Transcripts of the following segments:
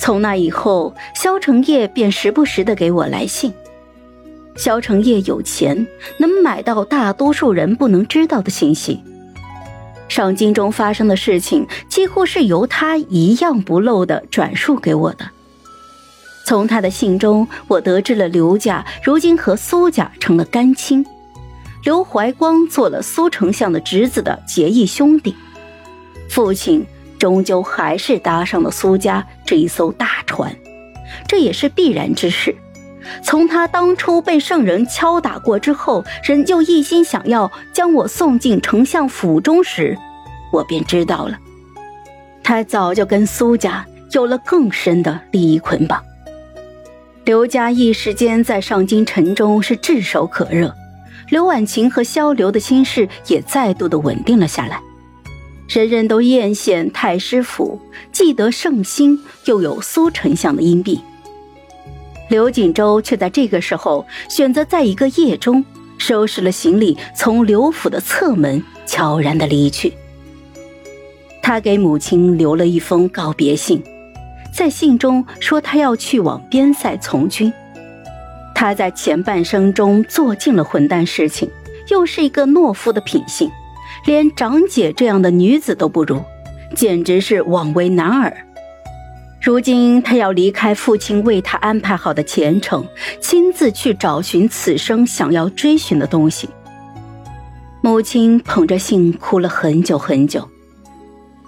从那以后，萧成业便时不时的给我来信。萧成业有钱，能买到大多数人不能知道的信息。上京中发生的事情，几乎是由他一样不漏的转述给我的。从他的信中，我得知了刘家如今和苏家成了干亲，刘怀光做了苏丞相的侄子的结义兄弟，父亲终究还是搭上了苏家这一艘大船，这也是必然之事。从他当初被圣人敲打过之后，仍旧一心想要将我送进丞相府中时，我便知道了，他早就跟苏家有了更深的利益捆绑。刘家一时间在上京城中是炙手可热，刘婉晴和萧刘的亲事也再度的稳定了下来。人人都艳羡太师府，既得圣心，又有苏丞相的荫庇。刘锦州却在这个时候选择在一个夜中收拾了行李，从刘府的侧门悄然的离去。他给母亲留了一封告别信。在信中说，他要去往边塞从军。他在前半生中做尽了混蛋事情，又是一个懦夫的品性，连长姐这样的女子都不如，简直是枉为男儿。如今他要离开父亲为他安排好的前程，亲自去找寻此生想要追寻的东西。母亲捧着信哭了很久很久，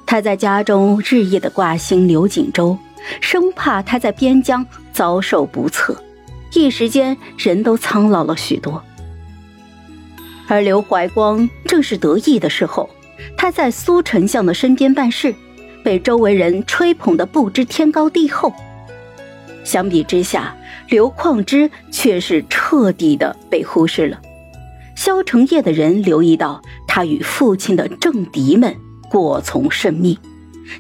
他在家中日夜的挂心刘锦州。生怕他在边疆遭受不测，一时间人都苍老了许多。而刘怀光正是得意的时候，他在苏丞相的身边办事，被周围人吹捧的不知天高地厚。相比之下，刘况之却是彻底的被忽视了。萧承业的人留意到他与父亲的政敌们过从甚密。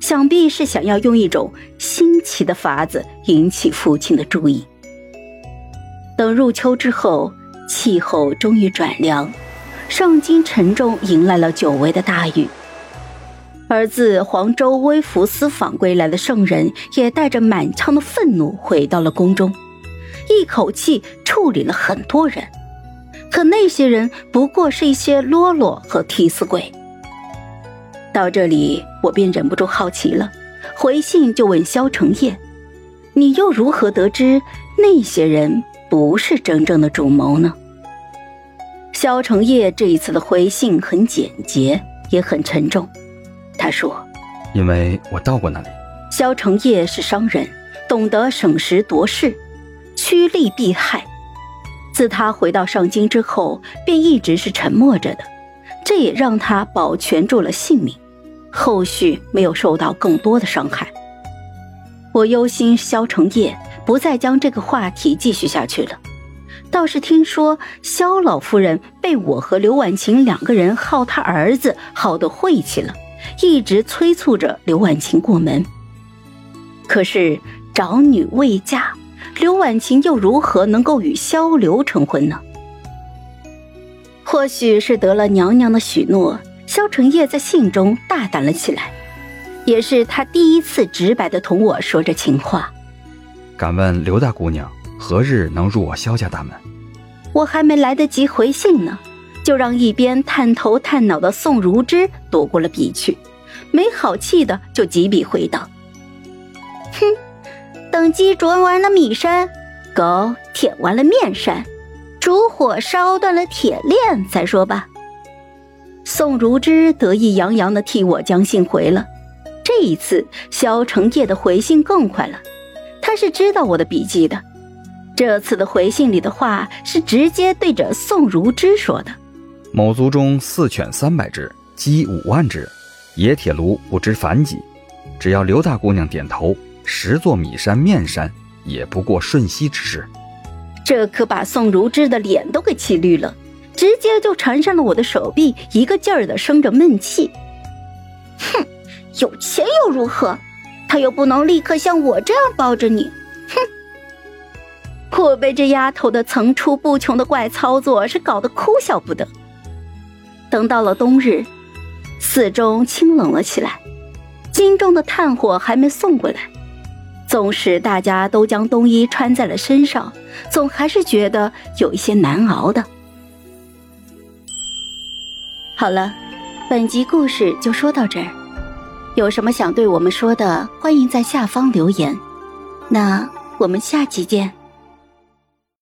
想必是想要用一种新奇的法子引起父亲的注意。等入秋之后，气候终于转凉，上京城中迎来了久违的大雨。而自黄州微服私访归来的圣人，也带着满腔的愤怒回到了宫中，一口气处理了很多人。可那些人不过是一些喽啰和替死鬼。到这里，我便忍不住好奇了，回信就问萧承业：“你又如何得知那些人不是真正的主谋呢？”萧承业这一次的回信很简洁，也很沉重。他说：“因为我到过那里。”萧承业是商人，懂得审时度势，趋利避害。自他回到上京之后，便一直是沉默着的，这也让他保全住了性命。后续没有受到更多的伤害，我忧心萧承业不再将这个话题继续下去了。倒是听说萧老夫人被我和刘婉晴两个人耗他儿子耗得晦气了，一直催促着刘婉晴过门。可是长女未嫁，刘婉晴又如何能够与萧刘成婚呢？或许是得了娘娘的许诺。萧承业在信中大胆了起来，也是他第一次直白的同我说着情话。敢问刘大姑娘何日能入我萧家大门？我还没来得及回信呢，就让一边探头探脑的宋如之躲过了笔去，没好气的就几笔回道：“哼，等鸡啄完了米山，狗舔完了面山，烛火烧断了铁链再说吧。”宋如之得意洋洋的替我将信回了。这一次，萧承业的回信更快了。他是知道我的笔迹的。这次的回信里的话是直接对着宋如之说的：“某族中四犬三百只，鸡五万只，野铁炉不知凡几。只要刘大姑娘点头，十座米山面山也不过瞬息之事。”这可把宋如之的脸都给气绿了。直接就缠上了我的手臂，一个劲儿的生着闷气。哼，有钱又如何？他又不能立刻像我这样抱着你。哼，我被这丫头的层出不穷的怪操作是搞得哭笑不得。等到了冬日，四周清冷了起来，京中的炭火还没送过来。纵使大家都将冬衣穿在了身上，总还是觉得有一些难熬的。好了，本集故事就说到这儿。有什么想对我们说的，欢迎在下方留言。那我们下期见。